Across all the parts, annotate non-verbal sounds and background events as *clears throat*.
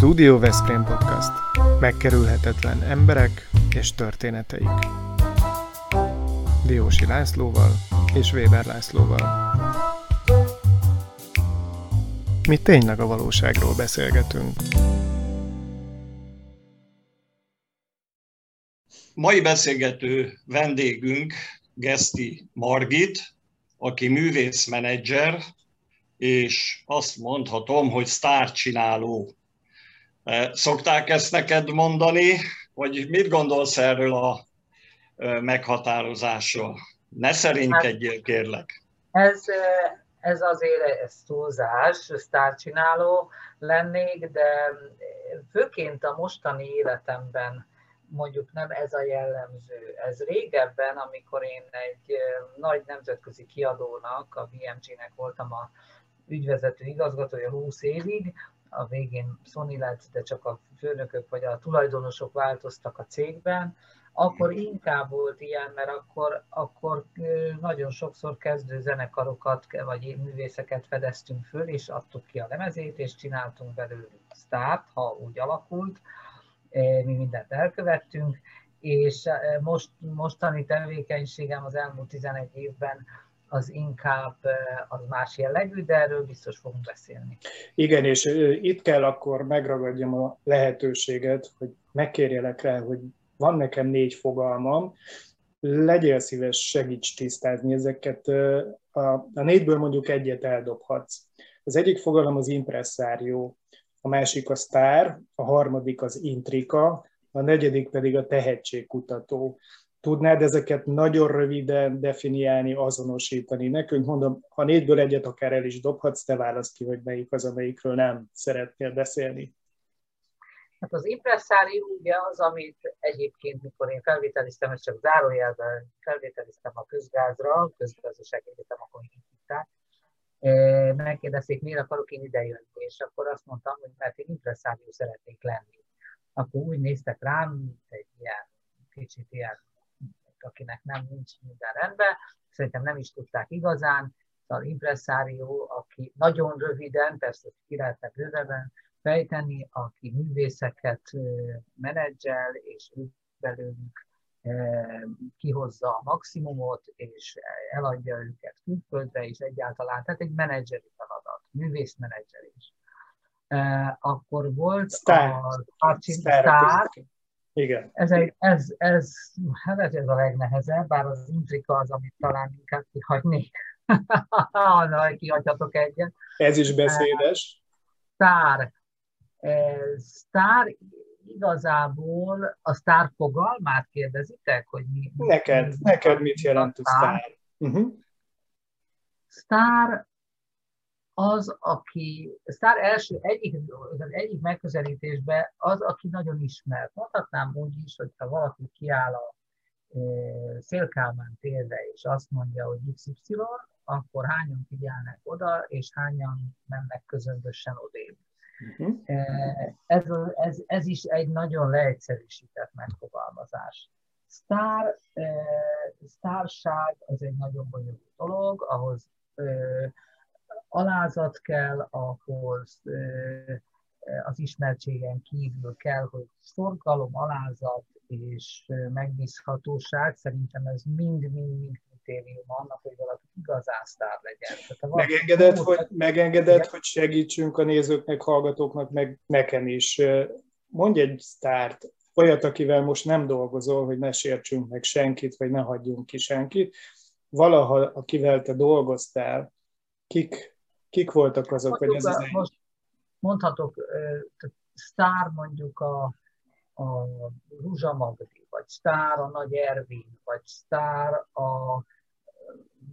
Studio Veszprém Podcast. Megkerülhetetlen emberek és történeteik. Diósi Lászlóval és Weber Lászlóval. Mi tényleg a valóságról beszélgetünk. Mai beszélgető vendégünk Geszti Margit, aki művészmenedzser, és azt mondhatom, hogy sztárcsináló. Szokták ezt neked mondani, vagy mit gondolsz erről a meghatározásról? Ne szerinkedjél, hát, kérlek. Ez, ez azért ez túlzás, sztárcsináló lennék, de főként a mostani életemben mondjuk nem ez a jellemző. Ez régebben, amikor én egy nagy nemzetközi kiadónak, a BMG-nek voltam a ügyvezető igazgatója 20 évig, a végén Sony lett, de csak a főnökök vagy a tulajdonosok változtak a cégben, akkor inkább volt ilyen, mert akkor, akkor nagyon sokszor kezdő zenekarokat vagy művészeket fedeztünk föl, és adtuk ki a lemezét, és csináltunk belőlük sztárt, ha úgy alakult, mi mindent elkövettünk, és most, mostani tevékenységem az elmúlt 11 évben az inkább az más jellegű, de erről biztos fogunk beszélni. Igen, és itt kell akkor megragadjam a lehetőséget, hogy megkérjelek rá, hogy van nekem négy fogalmam, legyél szíves, segíts tisztázni ezeket. A, a négyből mondjuk egyet eldobhatsz. Az egyik fogalom az impresszárió, a másik a sztár, a harmadik az intrika, a negyedik pedig a tehetségkutató. Tudnád ezeket nagyon röviden definiálni, azonosítani nekünk? Mondom, ha négyből egyet akár el is dobhatsz, te választ ki, hogy melyik az, amelyikről nem szeretnél beszélni. Hát az impresszárium ugye az, amit egyébként, mikor én felvételiztem, ezt csak zárójelben felvételiztem a közgázra, közgazdaság egyetem, akkor így hívták, eh, megkérdezték, miért akarok én idejönni, és akkor azt mondtam, hogy mert én impresszárium szeretnék lenni. Akkor úgy néztek rám, egy ilyen kicsit ilyen akinek nem nincs minden rendben, szerintem nem is tudták igazán, az impresszárió, aki nagyon röviden, persze ki lehetne bővebben fejteni, aki művészeket menedzsel, és belőlük kihozza a maximumot, és eladja őket külföldre, és egyáltalán, tehát egy menedzseri feladat, művészmenedzselés. Akkor volt Star. a Star, igen. Ez, egy, ez, ez, hát ez a legnehezebb, bár az intrika az, amit talán inkább kihagynék. *laughs* Na, kihagyhatok egyet. Ez is beszédes. Sztár. Sztár igazából a sztár fogalmát kérdezitek, hogy mi... Neked, mi, neked mit jelent a sztár? Uh-huh. Sztár az, aki, sztár első, egyik, az egyik megközelítésben az, aki nagyon ismert. Mondhatnám úgy is, hogyha valaki kiáll a e, Szélkálmán térre, és azt mondja, hogy XY, akkor hányan figyelnek oda, és hányan mennek közömbösen odébb. Uh-huh. Ez, ez, ez is egy nagyon leegyszerűsített megfogalmazás. Sztár, e, sztárság az egy nagyon bonyolult dolog, ahhoz alázat kell, ahhoz az ismertségen kívül kell, hogy szorgalom, alázat és megbízhatóság, szerintem ez mind-mind-mind kritérium annak, hogy valaki igazán sztár legyen. Tehát megengedett, hogy, megengedett hogy segítsünk a nézőknek, hallgatóknak, meg nekem is. Mondj egy sztárt, olyat, akivel most nem dolgozol, hogy ne sértsünk meg senkit, vagy ne hagyjunk ki senkit. Valaha, akivel te dolgoztál, kik Kik voltak azok, hogy ez az Most mondhatok, sztár mondjuk a, a Ruzsa Magdi, vagy sztár a Nagy Ervin, vagy sztár a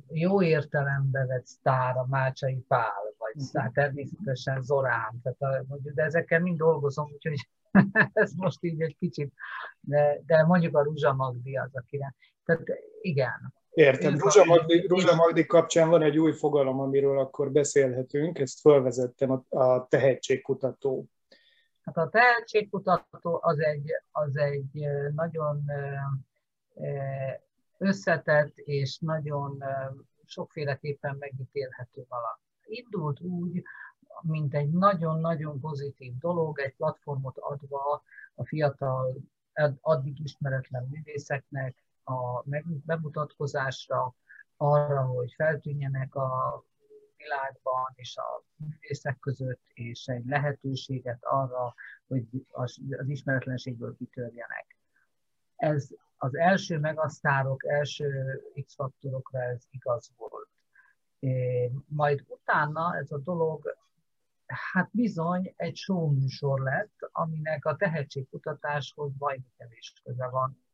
jó értelemben vett sztár a Mácsai Pál, vagy uh-huh. sztár természetesen Zorán, tehát a, mondjuk, de ezekkel mind dolgozom, úgyhogy *laughs* ez most így egy kicsit, de, de mondjuk a Ruzsa Magdi az, akire. Tehát igen, Értem. Ruzsa Magdi, Ruzsa Magdi kapcsán van egy új fogalom, amiről akkor beszélhetünk, ezt felvezettem, a, a tehetségkutató. Hát a tehetségkutató az egy, az egy nagyon összetett és nagyon sokféleképpen megítélhető valami. Indult úgy, mint egy nagyon-nagyon pozitív dolog, egy platformot adva a fiatal, addig ismeretlen művészeknek a bemutatkozásra, arra, hogy feltűnjenek a világban és a művészek között, és egy lehetőséget arra, hogy az ismeretlenségből kitörjenek. Ez az első megasztárok, első X-faktorokra ez igaz volt. Majd utána ez a dolog, hát bizony egy show műsor lett, aminek a tehetségkutatáshoz majd kevés köze van.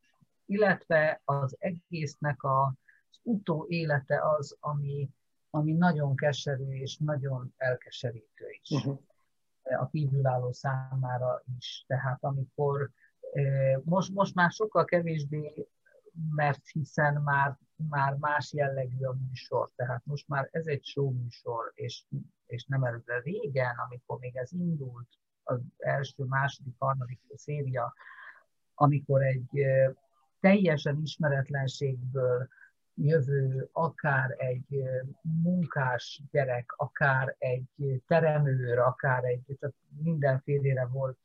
Illetve az egésznek a, az utó élete az, ami, ami nagyon keserű és nagyon elkeserítő is. Uh-huh. A kívülálló számára is. Tehát amikor most, most már sokkal kevésbé, mert hiszen már, már más jellegű a műsor, tehát most már ez egy show műsor, és, és nem ez de régen, amikor még ez indult, az első, második, harmadik széria, amikor egy teljesen ismeretlenségből jövő, akár egy munkás gyerek, akár egy teremőr, akár egy, tehát mindenfélére volt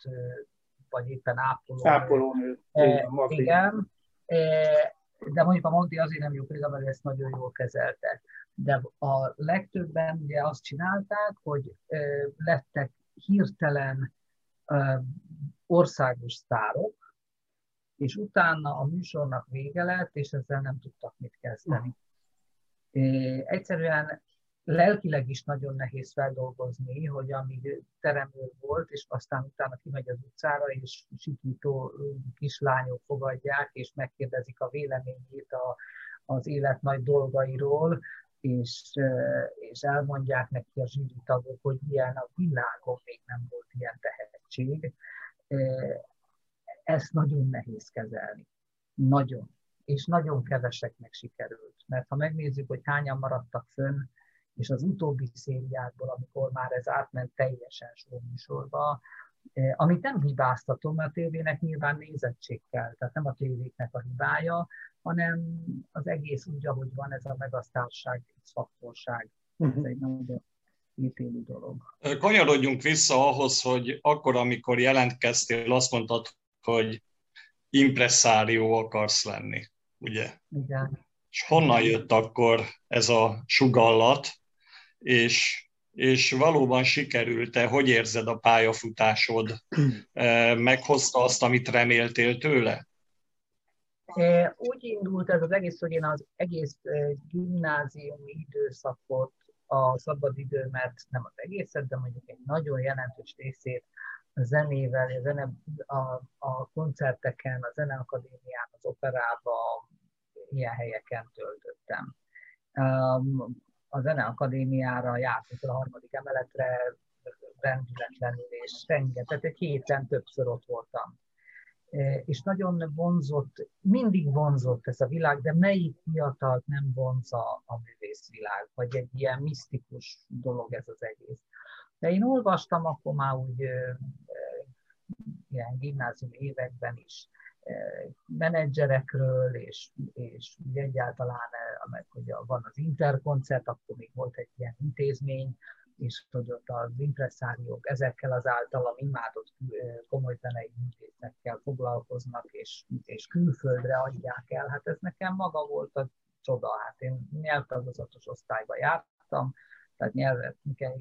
vagy éppen ápoló. Ápolónő. E, igen, e, de mondjuk a Monti azért nem jó példa, mert ezt nagyon jól kezelte. De a legtöbben ugye azt csinálták, hogy lettek hirtelen országos sztárok, és utána a műsornak vége lett, és ezzel nem tudtak mit kezdeni. E, egyszerűen lelkileg is nagyon nehéz feldolgozni, hogy amíg teremő volt, és aztán utána kimegy az utcára, és sikító kislányok fogadják, és megkérdezik a véleményét a, az élet nagy dolgairól, és, és elmondják neki a tagok, hogy ilyen a világon még nem volt ilyen tehetség. Ezt nagyon nehéz kezelni. Nagyon. És nagyon keveseknek sikerült. Mert ha megnézzük, hogy hányan maradtak fönn, és az utóbbi szériákból, amikor már ez átment teljesen műsorba, eh, amit nem hibáztatom, mert a tévének nyilván nézettség kell, tehát nem a tévéknek a hibája, hanem az egész úgy, ahogy van, ez a megasztárság, szaktorság. Ez mhm. egy nagyon ítélő dolog. Kanyarodjunk vissza ahhoz, hogy akkor, amikor jelentkeztél, azt mondtad, hogy impresszárió akarsz lenni, ugye? Igen. És honnan jött akkor ez a sugallat, és, és valóban sikerült-e, hogy érzed a pályafutásod, *clears throat* meghozta azt, amit reméltél tőle? Úgy indult ez az egész, hogy én az egész gimnáziumi időszakot, a szabadidőmet, nem az egészet, de mondjuk egy nagyon jelentős részét a zenével, a, zene, a, a koncerteken, a zeneakadémián, az operában, ilyen helyeken töltöttem a Zeneakadémiára jártunk a harmadik emeletre rendületlenül, és rengeteg, egy héten többször ott voltam. E, és nagyon vonzott, mindig vonzott ez a világ, de melyik fiatalt nem vonza a művészvilág, vagy egy ilyen misztikus dolog ez az egész. De én olvastam akkor már úgy ilyen gimnázium években is menedzserekről, és, és egyáltalán, meg hogy van az interkoncert, akkor még volt egy ilyen intézmény, és ott az impresszáriók ezekkel az általam imádott komoly zenei művészekkel foglalkoznak, és, és külföldre adják el. Hát ez nekem maga volt a csoda. Hát én nyelvtagozatos osztályba jártam, tehát nyelvet,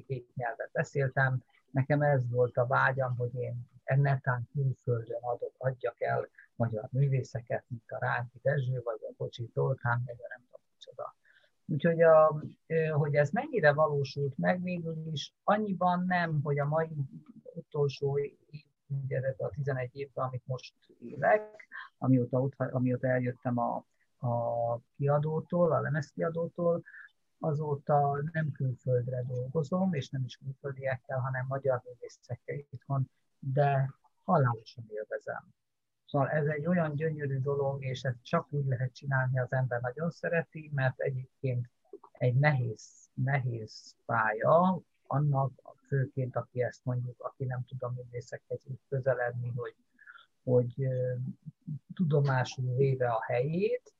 két nyelvet beszéltem. Nekem ez volt a vágyam, hogy én ennetán külföldön adok, adjak el magyar művészeket, mint a Ránki Dezső, vagy a Bocsi Tolkán, vagy a nem tudom micsoda. Úgyhogy, a, hogy ez mennyire valósult meg, végül is annyiban nem, hogy a mai utolsó ugye a 11 évben, amit most élek, amióta, ott, amióta eljöttem a, a kiadótól, a lemezkiadótól, azóta nem külföldre dolgozom, és nem is külföldiekkel, hanem magyar művészekkel itthon, de halálosan élvezem. Szóval ez egy olyan gyönyörű dolog, és ezt csak úgy lehet csinálni, az ember nagyon szereti, mert egyébként egy nehéz, nehéz pálya, annak főként, aki ezt mondjuk, aki nem tud a művészekhez úgy közeledni, hogy, hogy tudomásul véve a helyét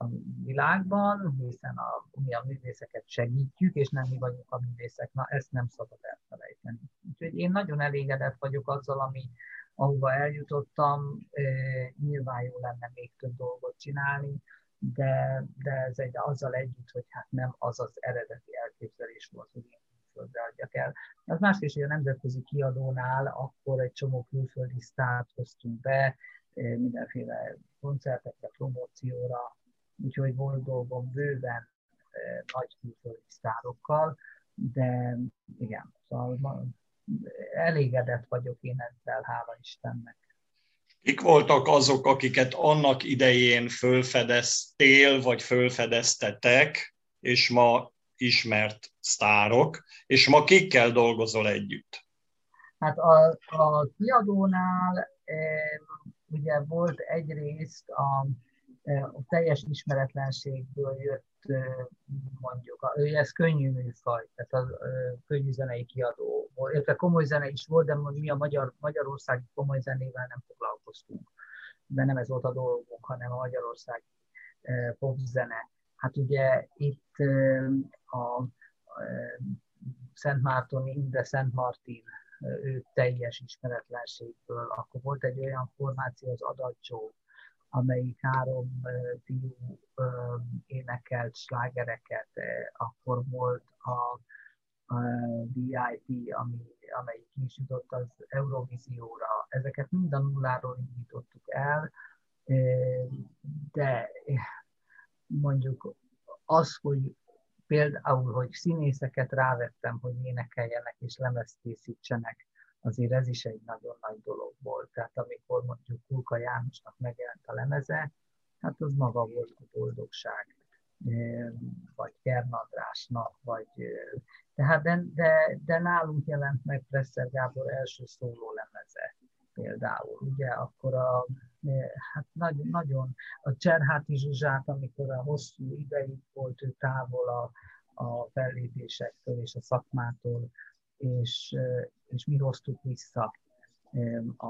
a világban, hiszen a, mi a művészeket segítjük, és nem mi vagyunk a művészek, na ezt nem szabad elfelejteni. Én nagyon elégedett vagyok azzal, ami, ahova eljutottam, nyilván jó lenne még több dolgot csinálni, de, de ez egy azzal együtt, hogy hát nem az az eredeti elképzelés volt, hogy én külföldre adjak el. Az más is, hogy a nemzetközi kiadónál akkor egy csomó külföldi sztárt hoztunk be, mindenféle koncertekre, promócióra, úgyhogy volt dolgom bőven nagy külföldi sztárokkal, de igen, szóval elégedett vagyok én ezzel, hála Istennek. Kik voltak azok, akiket annak idején fölfedeztél, vagy fölfedeztetek, és ma ismert sztárok, és ma kikkel dolgozol együtt? Hát a, a kiadónál e, ugye volt egyrészt a, a teljes ismeretlenségből jött mondjuk, ez könnyű műfaj, tehát a könnyű zenei kiadó illetve komoly zene is volt, de mi a Magyar, Magyarországi komoly zenével nem foglalkoztunk. De nem ez volt a dolgunk, hanem a magyarországi popzene. Hát ugye itt a Szent Mártoni, Inde Szent Martin, ő teljes ismeretlenségből, akkor volt egy olyan formáció, az Adacsó, amelyik három fiú énekelt slágereket, akkor volt a, a VIP, ami, amelyik is jutott az Eurovízióra. Ezeket mind a nulláról indítottuk el, de mondjuk az, hogy például, hogy színészeket rávettem, hogy énekeljenek és lemezt készítsenek, azért ez is egy nagyon nagy dolog volt. Tehát amikor mondjuk Kulka Jánosnak megjelent a lemeze, hát az maga volt a boldogság, vagy Kernadrásnak, vagy... Tehát de, de, de nálunk jelent meg Presser Gábor első szóló lemeze például, ugye, akkor a, hát nagyon, nagyon a Cserháti Zsuzsát, amikor a hosszú ideig volt ő távol a, a fellépésektől és a szakmától, és, és mi hoztuk vissza a,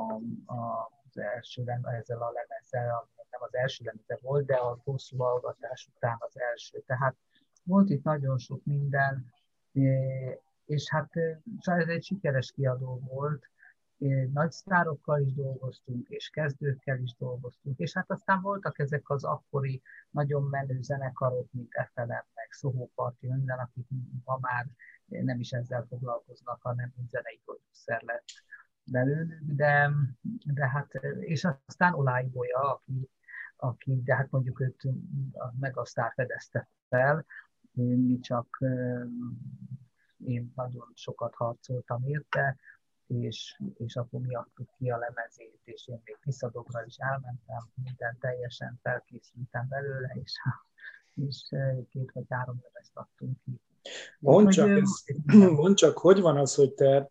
a, az első ezzel a lemezzel, nem az első lemeze volt, de a hosszú hallgatás után az első. Tehát volt itt nagyon sok minden, és hát ez egy sikeres kiadó volt, nagy sztárokkal is dolgoztunk, és kezdőkkel is dolgoztunk, és hát aztán voltak ezek az akkori nagyon menő zenekarok, mint FLM, meg Soho Party, minden, akik ma már nem is ezzel foglalkoznak, hanem mint zenei producer lett belőlük, de, de hát, és aztán Oláibolya, aki, aki, de hát mondjuk őt a Megasztár fedezte fel, mi csak én nagyon sokat harcoltam érte, és, és akkor mi adtuk ki a lemezét, és én még Tiszadogra is elmentem, minden teljesen felkészültem belőle, és, és két vagy három lemezt adtunk ki. Mondd csak, ez, *clears throat* mondd csak, hogy van az, hogy te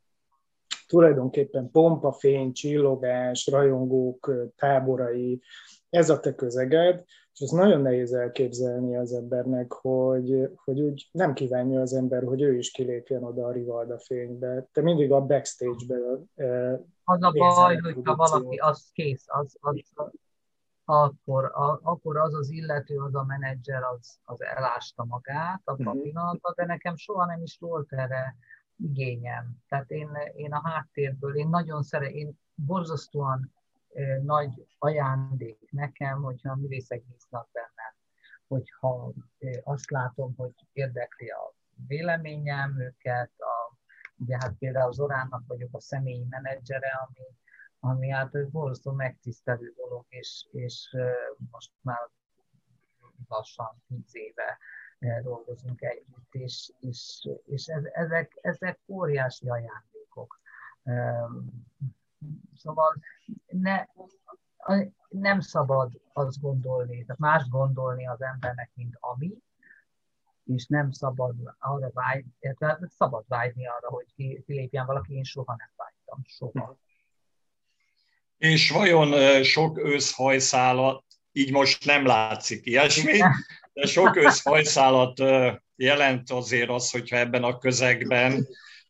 tulajdonképpen pompafény, csillogás, rajongók táborai, ez a te közeged, és ez nagyon nehéz elképzelni az embernek, hogy, hogy úgy nem kívánja az ember, hogy ő is kilépjen oda a Rivalda fénybe. Te mindig a backstage-be Az a baj, hogyha valaki az kész, az, az, az akkor, a, akkor az az illető, az a menedzser, az, az elásta magát a uh-huh. pillanatban, de nekem soha nem is volt erre igényem. Tehát én, én a háttérből, én nagyon szeretem, én borzasztóan eh, nagy ajándék nekem, hogyha a művészek bíznak bennem, hogyha azt látom, hogy érdekli a véleményem őket, a, ugye hát például Zoránnak vagyok a személyi menedzsere, ami ami hát egy borzasztó megtisztelő dolog, és, és most már lassan tíz éve dolgozunk együtt, és, és, és ezek, ezek óriási ajándékok. Szóval ne, nem szabad azt gondolni, tehát más gondolni az embernek, mint ami, és nem szabad arra vágyni, tehát szabad vágyni arra, hogy kilépjen valaki, én soha nem vágytam, soha. És vajon sok őszhajszálat, így most nem látszik ilyesmi, de sok őszhajszálat jelent azért az, hogyha ebben a közegben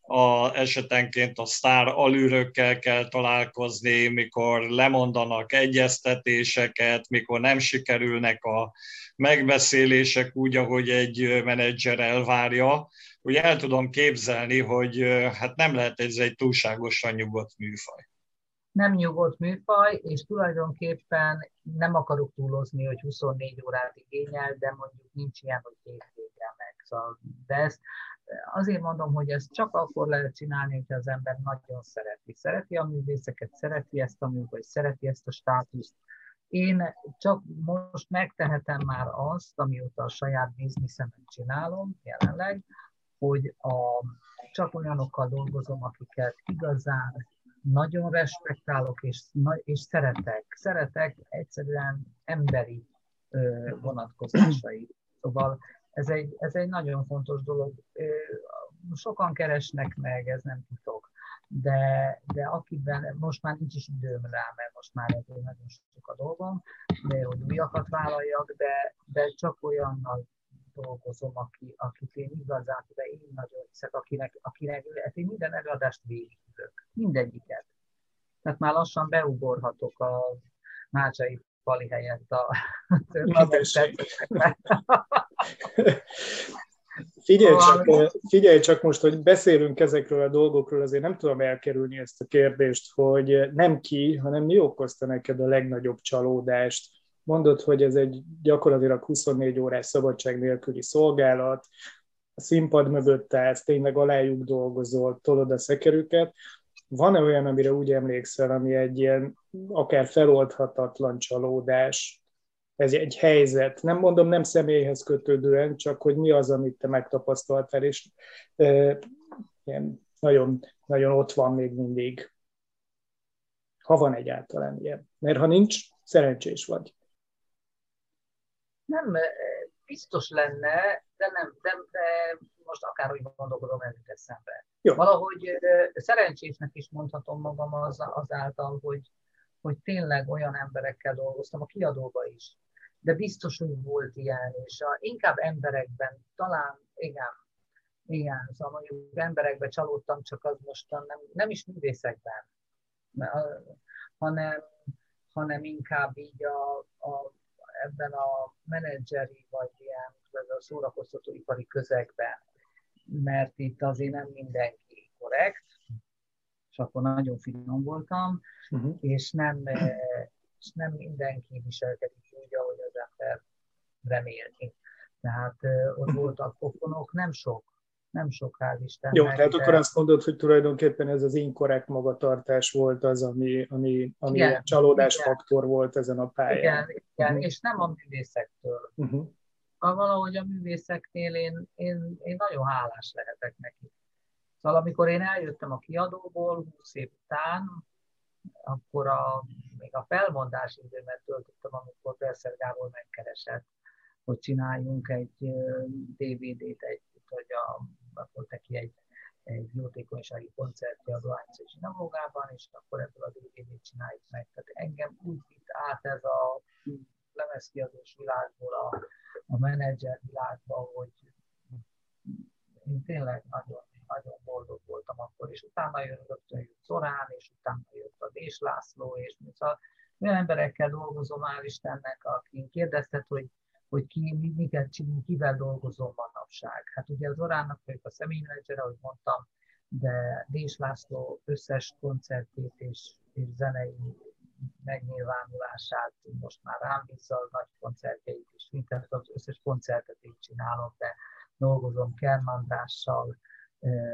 a, esetenként a sztár alűrökkel kell találkozni, mikor lemondanak egyeztetéseket, mikor nem sikerülnek a megbeszélések úgy, ahogy egy menedzser elvárja, úgy el tudom képzelni, hogy hát nem lehet ez egy túlságosan nyugodt műfaj. Nem nyugodt műfaj, és tulajdonképpen nem akarok túlozni, hogy 24 órát igényel, de mondjuk nincs ilyen, hogy két meg. Szóval, de ezt azért mondom, hogy ezt csak akkor lehet csinálni, hogyha az ember nagyon szereti. Szereti a művészeket, szereti ezt a műfajt, szereti ezt a státuszt, én csak most megtehetem már azt, amióta a saját bizniszemet csinálom jelenleg, hogy a, csak olyanokkal dolgozom, akiket igazán nagyon respektálok és, és szeretek. Szeretek egyszerűen emberi ö, vonatkozásai. Szóval ez egy, ez egy nagyon fontos dolog. Sokan keresnek meg, ez nem titok de, de akiben most már nincs is időm rá, mert most már ebből nagyon sok a dolgom, de hogy újakat vállaljak, de, de csak olyannal dolgozom, aki, akit én igazán, de én nagyon hiszek, akinek, akinek hát én minden előadást végigülök, mindegyiket. Tehát már lassan beugorhatok a Mácsai Pali helyett a *laughs* *laughs* Figyelj csak, figyelj csak most, hogy beszélünk ezekről a dolgokról, azért nem tudom elkerülni ezt a kérdést, hogy nem ki, hanem mi okozta neked a legnagyobb csalódást. Mondod, hogy ez egy gyakorlatilag 24 órás szabadság nélküli szolgálat, a színpad mögött állsz, tényleg alájuk dolgozol, tolod a szekerüket. Van-e olyan, amire úgy emlékszel, ami egy ilyen akár feloldhatatlan csalódás, ez egy helyzet. Nem mondom nem személyhez kötődően, csak hogy mi az, amit te megtapasztaltál, és e, ilyen, nagyon, nagyon ott van még mindig. Ha van egyáltalán ilyen. Mert ha nincs, szerencsés vagy. Nem, biztos lenne, de nem, de, de most akárhogy gondolkodom, jut eszembe. Jó. Valahogy szerencsésnek is mondhatom magam az, azáltal, hogy, hogy tényleg olyan emberekkel dolgoztam, a kiadóba is, de biztos, hogy volt ilyen, és a, inkább emberekben, talán igen, igen, szóval mondjuk emberekben csalódtam, csak az mostan nem, nem is művészekben, hanem, hanem inkább így a, a, ebben a menedzseri vagy ilyen a szórakoztatóipari közegben, mert itt azért nem mindenki korrekt, és akkor nagyon finom voltam, uh-huh. és nem, és nem mindenki viselkedik úgy, ahogy az ember remélni. Tehát ott voltak pofonok, nem sok, nem sok, hál' Istennek. Jó, tehát de... akkor azt mondod, hogy tulajdonképpen ez az inkorrekt magatartás volt az, ami, ami, ami igen, csalódásfaktor igen. volt ezen a pályán. Igen, igen uh-huh. és nem a művészektől. Uh-huh. Valahogy a művészeknél én, én, én nagyon hálás lehetek neki. Szóval amikor én eljöttem a kiadóból 20 év után, akkor a, még a felmondási időmet töltöttem, amikor Perszer Gábor megkeresett, hogy csináljunk egy DVD-t együtt, hogy a, akkor neki egy, egy jótékonysági koncertje a Dohányzó Zsinagógában, és akkor ebből a DVD-t csináljuk meg. Tehát engem úgy vitt át ez a lemezkiadós világból a, a menedzser világba, hogy én tényleg nagyon nagyon boldog voltam akkor, és utána jön rögtön jött Zorán, és utána jött a Dés László, és szóval olyan emberekkel dolgozom, áll Istennek, aki kérdeztet, hogy, hogy ki, miket csinál, kivel dolgozom manapság. Hát ugye az Oránnak vagyok a személymenedzser, ahogy mondtam, de Dés László összes koncertét és, és zenei megnyilvánulását most már rám bízza a nagy koncertjeit is, mint az összes koncertet én csinálom, de dolgozom Kermantással,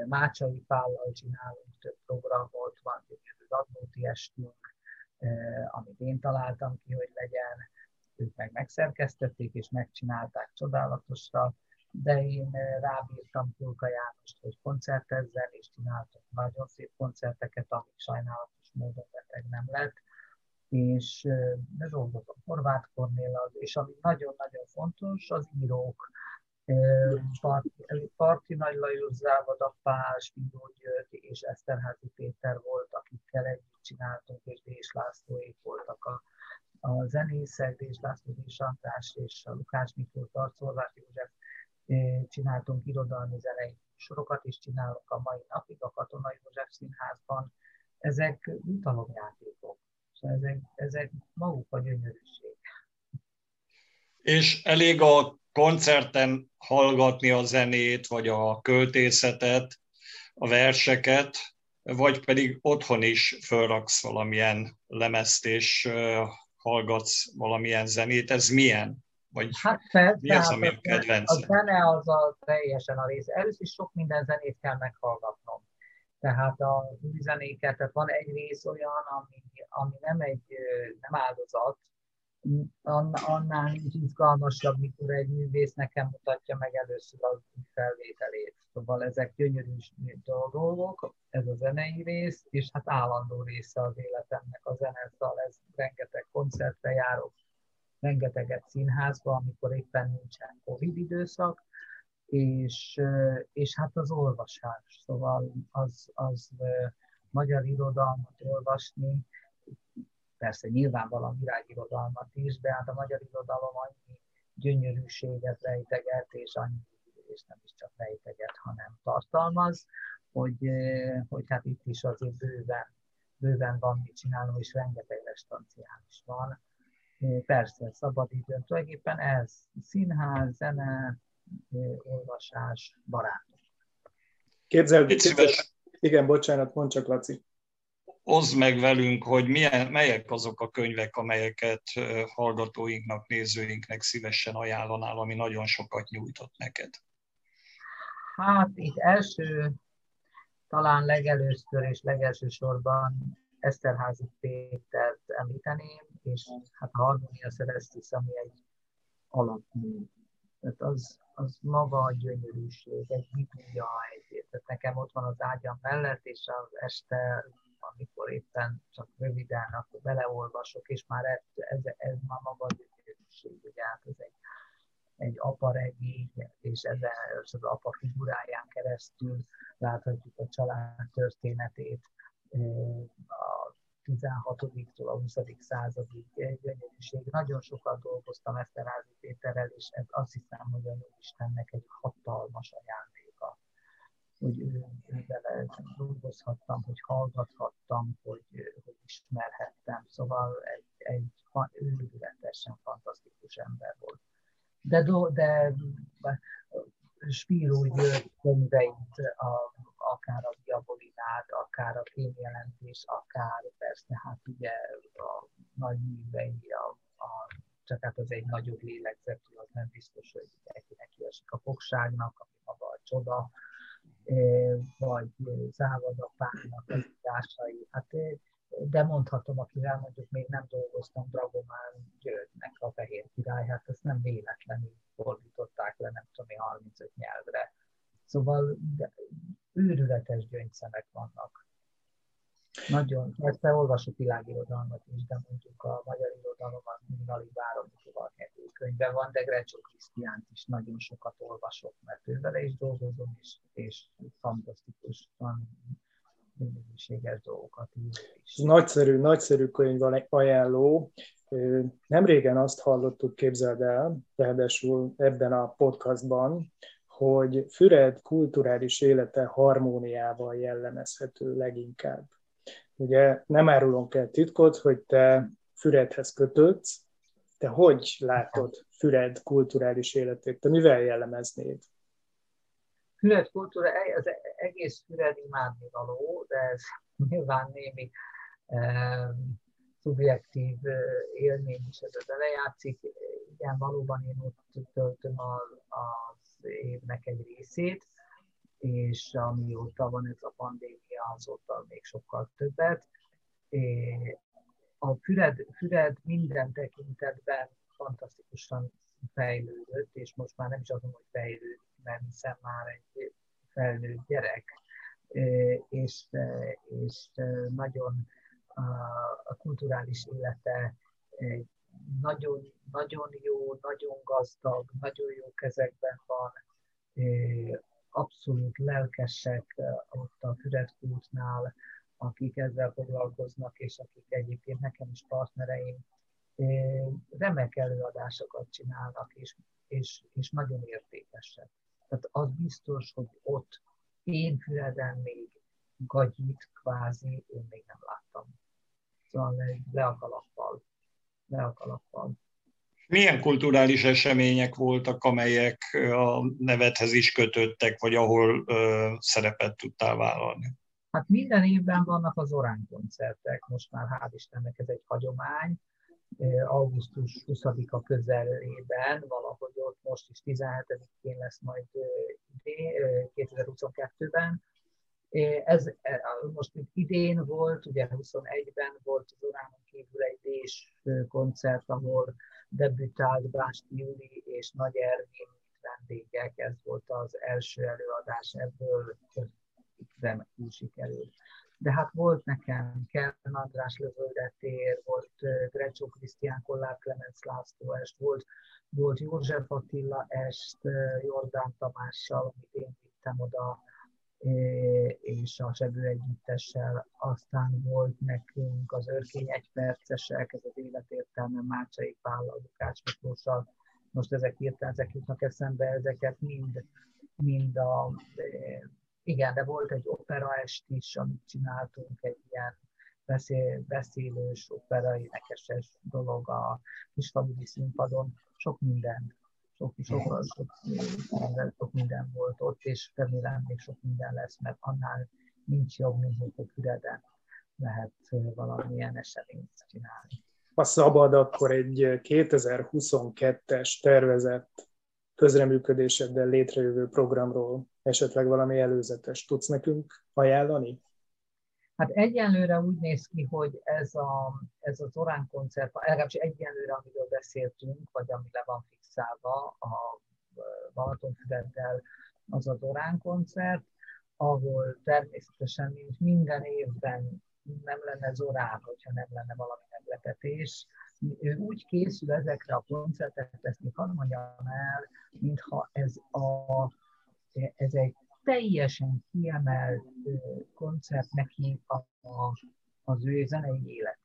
Mácsai Pállal csinálunk több programot, van az Adnóti estünk, amit én találtam ki, hogy legyen, ők meg megszerkesztették és megcsinálták csodálatosra, de én rábírtam Kulka Jánost, hogy koncertezzen, és csináltunk nagyon szép koncerteket, amik sajnálatos módon beteg nem lett, és dolgozom Horváth Kornél, és ami nagyon-nagyon fontos, az írók, Parti, Parti Nagy Lajos, Závada Pás, Bíró György és Eszterházi Péter volt, akikkel együtt csináltunk, és Dés Lászlóék voltak a, a zenészek, Dés László, Dés András és a Lukács Miklós, Arcolvás József csináltunk irodalmi zenei sorokat is csinálok a mai napig a Katona József Színházban. Ezek jutalomjátékok, ezek, ezek maguk a gyönyörűség. És elég a koncerten hallgatni a zenét, vagy a költészetet, a verseket, vagy pedig otthon is felraksz valamilyen lemezt, és hallgatsz valamilyen zenét. Ez milyen? Vagy hát persze, mi az, ami a kedvenc? A zene az a teljesen a rész. Először is sok minden zenét kell meghallgatnom. Tehát a új zenéket, tehát van egy rész olyan, ami, ami nem egy nem áldozat, annál nincs izgalmasabb, mikor egy művész nekem mutatja meg először az felvételét. Szóval ezek gyönyörű dolgok, ez a zenei rész, és hát állandó része az életemnek a zene, szóval ez rengeteg koncertre járok, rengeteget színházba, amikor éppen nincsen Covid időszak, és, és hát az olvasás, szóval az, az magyar irodalmat olvasni, persze nyilvánvalóan virágirodalmat is, de hát a magyar irodalom annyi gyönyörűséget rejteget, és annyi, és nem is csak rejteget, hanem tartalmaz, hogy, hogy hát itt is azért bőven, bőven van mit csinálni, és rengeteg restancián is van. Persze, szabadidőn tulajdonképpen ez, színház, zene, olvasás, barátok. Képzeld, képzeld, igen, bocsánat, mondd csak, Laci oszd meg velünk, hogy milyen, melyek azok a könyvek, amelyeket hallgatóinknak, nézőinknek szívesen ajánlanál, ami nagyon sokat nyújtott neked. Hát itt első, talán legelőször és legelső sorban Eszterházi Pétert említeném, és hát a Harmonia Celestis, ami egy alapmű. Tehát az, az maga a gyönyörűség, egy biblia, egy, tehát nekem ott van az ágyam mellett, és az este amikor éppen csak röviden, akkor beleolvasok, és már ez, ez, ez már maga az gyönyörűség, ugye ez egy, egy apa és ezen az apa figuráján keresztül láthatjuk a család történetét, a 16-tól a 20. századig gyönyörűség. Nagyon sokat dolgoztam Eszterházi Péterrel, és ez azt hiszem, hogy a Istennek egy hatalmas ajándéka hogy vele dolgozhattam, hogy hallgathattam, hogy, hogy ismerhettem. Szóval egy, egy őrületesen fantasztikus ember volt. De, do, de Spíró György könyveit, a, akár a diabolinát, akár a kémjelentés, akár persze hát ugye a nagy művei, a, a, csak hát az egy nagyobb lélegzetű, az nem biztos, hogy mindenkinek kiesik a fogságnak, ami maga a csoda, vagy Závadapának az írásai. Hát, de mondhatom, akivel mondjuk még nem dolgoztam, Dragomán Györgynek a Fehér Király, hát ezt nem véletlenül fordították le, nem tudom, 35 nyelvre. Szóval de, őrületes gyöngyszemek vannak. Nagyon, persze olvasok világirodalmat is, de mondjuk a magyar irodalom az mind alig várom, hogy könyve van, de Grecsó Krisztiánt is nagyon sokat olvasok, mert ővele is dolgozom, és, és fantasztikus, van minőséges dolgokat is. Nagyszerű, nagyszerű könyv ajánló. Nem régen azt hallottuk, képzeld el, ráadásul ebben a podcastban, hogy Füred kulturális élete harmóniával jellemezhető leginkább. Ugye nem árulunk el titkot, hogy te Füredhez kötődsz, te hogy látod Füred kulturális életét? Te mivel jellemeznéd? Füred kultúra, az egész Füred imádni való, de ez nyilván némi eh, szubjektív élmény is ez belejátszik. Igen, valóban én ott töltöm az évnek egy részét, és amióta van ez a pandémia, azóta még sokkal többet. A Füred, Füred minden tekintetben fantasztikusan fejlődött, és most már nem is azon, hogy fejlődik, mert hiszen már egy felnőtt gyerek, és, és nagyon a, kulturális élete nagyon, nagyon jó, nagyon gazdag, nagyon jó kezekben van, abszolút lelkesek ott a Füred kultnál, akik ezzel foglalkoznak, és akik egyébként nekem is partnereim, remek előadásokat csinálnak, és, és, és nagyon értékesek. Tehát az biztos, hogy ott én Füreden még gagyit kvázi, én még nem láttam. Szóval le a kalappal. Le a kalappal. Milyen kulturális események voltak, amelyek a nevedhez is kötöttek, vagy ahol ö, szerepet tudtál vállalni? Hát minden évben vannak az Orán koncertek, most már hál' Istennek ez egy hagyomány. Augusztus 20-a közelében, valahogy ott most is 17-én lesz majd 2022-ben. Ez most itt idén volt, ugye 21-ben volt az Oránon kívül egy koncert, ahol debütált Básti Júli és Nagy Ervin vendégek, ez volt az első előadás, ebből. Remekül sikerült. De hát volt nekem Kern András Lövöldetér, volt Grecsó Krisztián Kollár Clemens László est, volt, volt József Attila est Jordán Tamással, amit én vittem oda, és a Sebő Együttessel, aztán volt nekünk az Örkény egypercesek, ez az életértelme Mácsai Pállal, Lukács Miklóssal, most ezek hirtelen, ezek jutnak eszembe, ezeket mind, mind a, igen, de volt egy est is, amit csináltunk, egy ilyen beszél, beszélős, opera énekeses dolog a kisfaludi színpadon, sok minden sok, sok, sok, minden, sok minden volt ott, és remélem még sok minden lesz, mert annál nincs jobb, mint hogy a Füreden lehet valamilyen eseményt csinálni. Ha szabad, akkor egy 2022-es tervezett közreműködéseddel létrejövő programról esetleg valami előzetes tudsz nekünk ajánlani? Hát egyenlőre úgy néz ki, hogy ez, a, ez az Orán koncert, legalábbis egyenlőre, amiről beszéltünk, vagy ami le van fixálva a Balatonfüreddel, az az Orán koncert, ahol természetesen, mint minden évben nem lenne Zorán, hogyha nem lenne valami meglepetés. Ő úgy készül ezekre a koncertekre, ezt még hadd mondjam el, mintha ez, a, ez egy teljesen kiemelt koncert neki a, a, az ő zenei életében.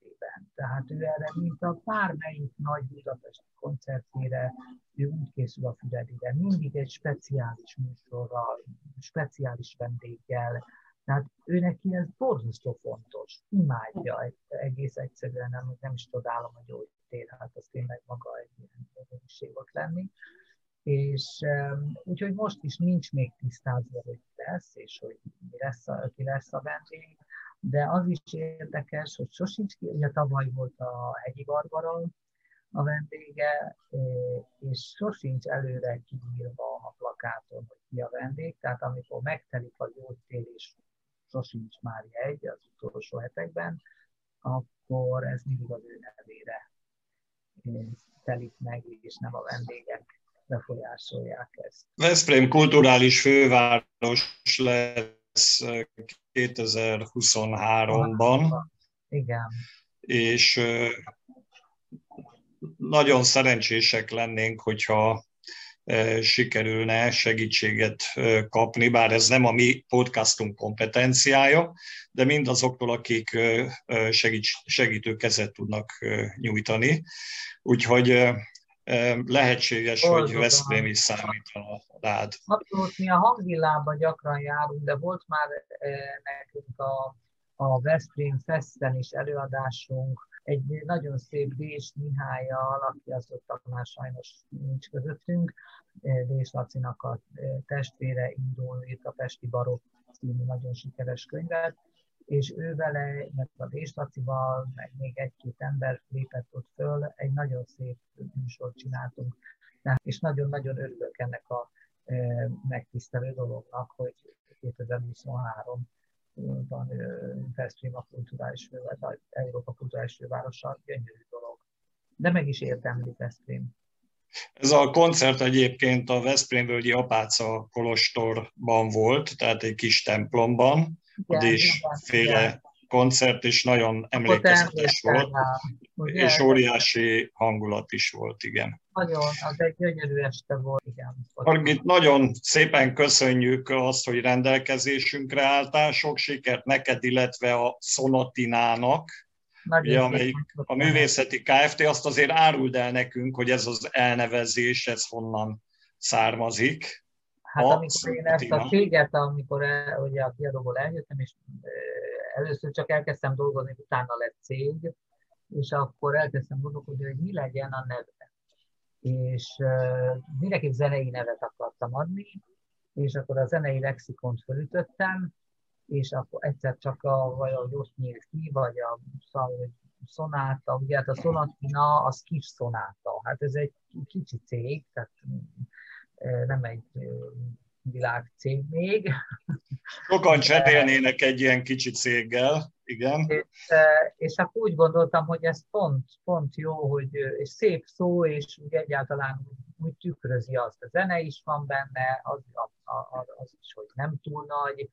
Tehát ő erre, mint a bármelyik nagy budapesti koncertjére, ő úgy készül a Füredire, mindig egy speciális műsorral, speciális vendéggel, tehát ő neki ez borzasztó fontos, imádja, egész egyszerűen nem, nem is csodálom, hogy úgy tér, hát az tényleg maga egy ilyen lenni. És úgyhogy most is nincs még tisztázva, hogy lesz, és hogy mi lesz a, ki lesz a vendég, de az is érdekes, hogy sosincs ki, ugye tavaly volt a Hegyi Barbara a vendége, és sosincs előre kiírva a plakáton, hogy ki a vendég, tehát amikor megtelik a gyógytér, és sosincs már jegy az utolsó hetekben, akkor ez mindig az ő nevére telik meg, és nem a vendégek befolyásolják ezt. Veszprém kulturális főváros lesz 2023-ban. Igen. És nagyon szerencsések lennénk, hogyha sikerülne segítséget kapni, bár ez nem a mi podcastunk kompetenciája, de mindazoktól, akik segítő kezet tudnak nyújtani. Úgyhogy lehetséges, Boldogán. hogy Veszprém is számítana rád. Abszolút, mi a hangvillában gyakran járunk, de volt már nekünk a, a Veszprém Festen is előadásunk, egy nagyon szép Dés Mihályjal, aki azóta már sajnos nincs közöttünk, Dés Lacinak a testvére indul, itt a Pesti Barok című nagyon sikeres könyvet, és ő vele, meg a Déstacival, meg még egy-két ember lépett ott föl, egy nagyon szép műsort csináltunk, és nagyon-nagyon örülök ennek a e, megtisztelő dolognak, hogy 2023-ban Veszprém a kulturális főváros, Európa kulturális fővárosa, gyönyörű dolog. De meg is érdemli Veszprém. Ez a koncert egyébként a Veszprémvölgyi Apáca Kolostorban volt, tehát egy kis templomban, igen, is féle koncert, és nagyon emlékezetes volt, ugye? és óriási hangulat is volt, igen. Nagyon, az egy gyönyörű este volt, igen. Margit, nagyon szépen köszönjük azt, hogy rendelkezésünkre álltál, sok sikert neked, illetve a Szonatinának, ugye, amelyik a művészeti Kft. Azt azért áruld el nekünk, hogy ez az elnevezés, ez honnan származik. Hát a amikor én ezt a céget, amikor el, ugye a kiadóból eljöttem, és először csak elkezdtem dolgozni, utána lett cég, és akkor elkezdtem gondolkodni, hogy mi legyen a neve. és mindenki zenei nevet akartam adni, és akkor a zenei lexikont fölütöttem, és akkor egyszer csak a, valahogy ott nyílt ki, vagy a szonáta, ugye hát a szonatina az kis szonáta, hát ez egy kicsi cég, tehát nem egy világcég még. Sokan cserélnének egy ilyen kicsi céggel, igen. És, és akkor úgy gondoltam, hogy ez pont, pont jó, hogy, és szép szó, és úgy egyáltalán úgy tükrözi azt. A zene is van benne, az, az, az is, hogy nem túl nagy,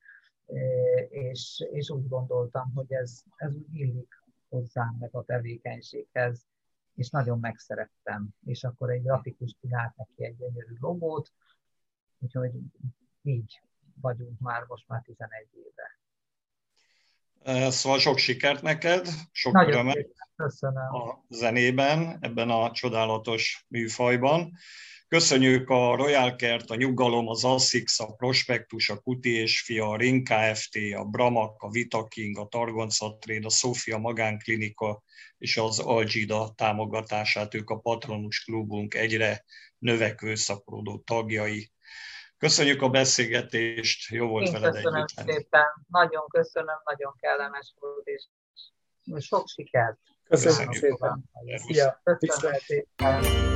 és, és úgy gondoltam, hogy ez, ez úgy illik hozzám, meg a tevékenységhez, és nagyon megszerettem. És akkor egy grafikus csinált neki egy gyönyörű logót, úgyhogy így vagyunk már most már 11 éve. Szóval sok sikert neked, sok Nagyon örömet a zenében, ebben a csodálatos műfajban. Köszönjük a Royal Kert, a Nyugalom, az Assix, a Prospektus, a Kuti és Fia, a Ring Kft., a Bramak, a Vitaking, a Targonca Trade, a Sofia Magánklinika és az Algida támogatását. Ők a Patronus Klubunk egyre növekvő szaporodó tagjai. Köszönjük a beszélgetést, jó volt Én veled köszönöm együtt. szépen, nagyon köszönöm, nagyon kellemes volt, és sok sikert. Köszönjük, Köszönjük. szépen. Szervusz. Szia! Köszönöm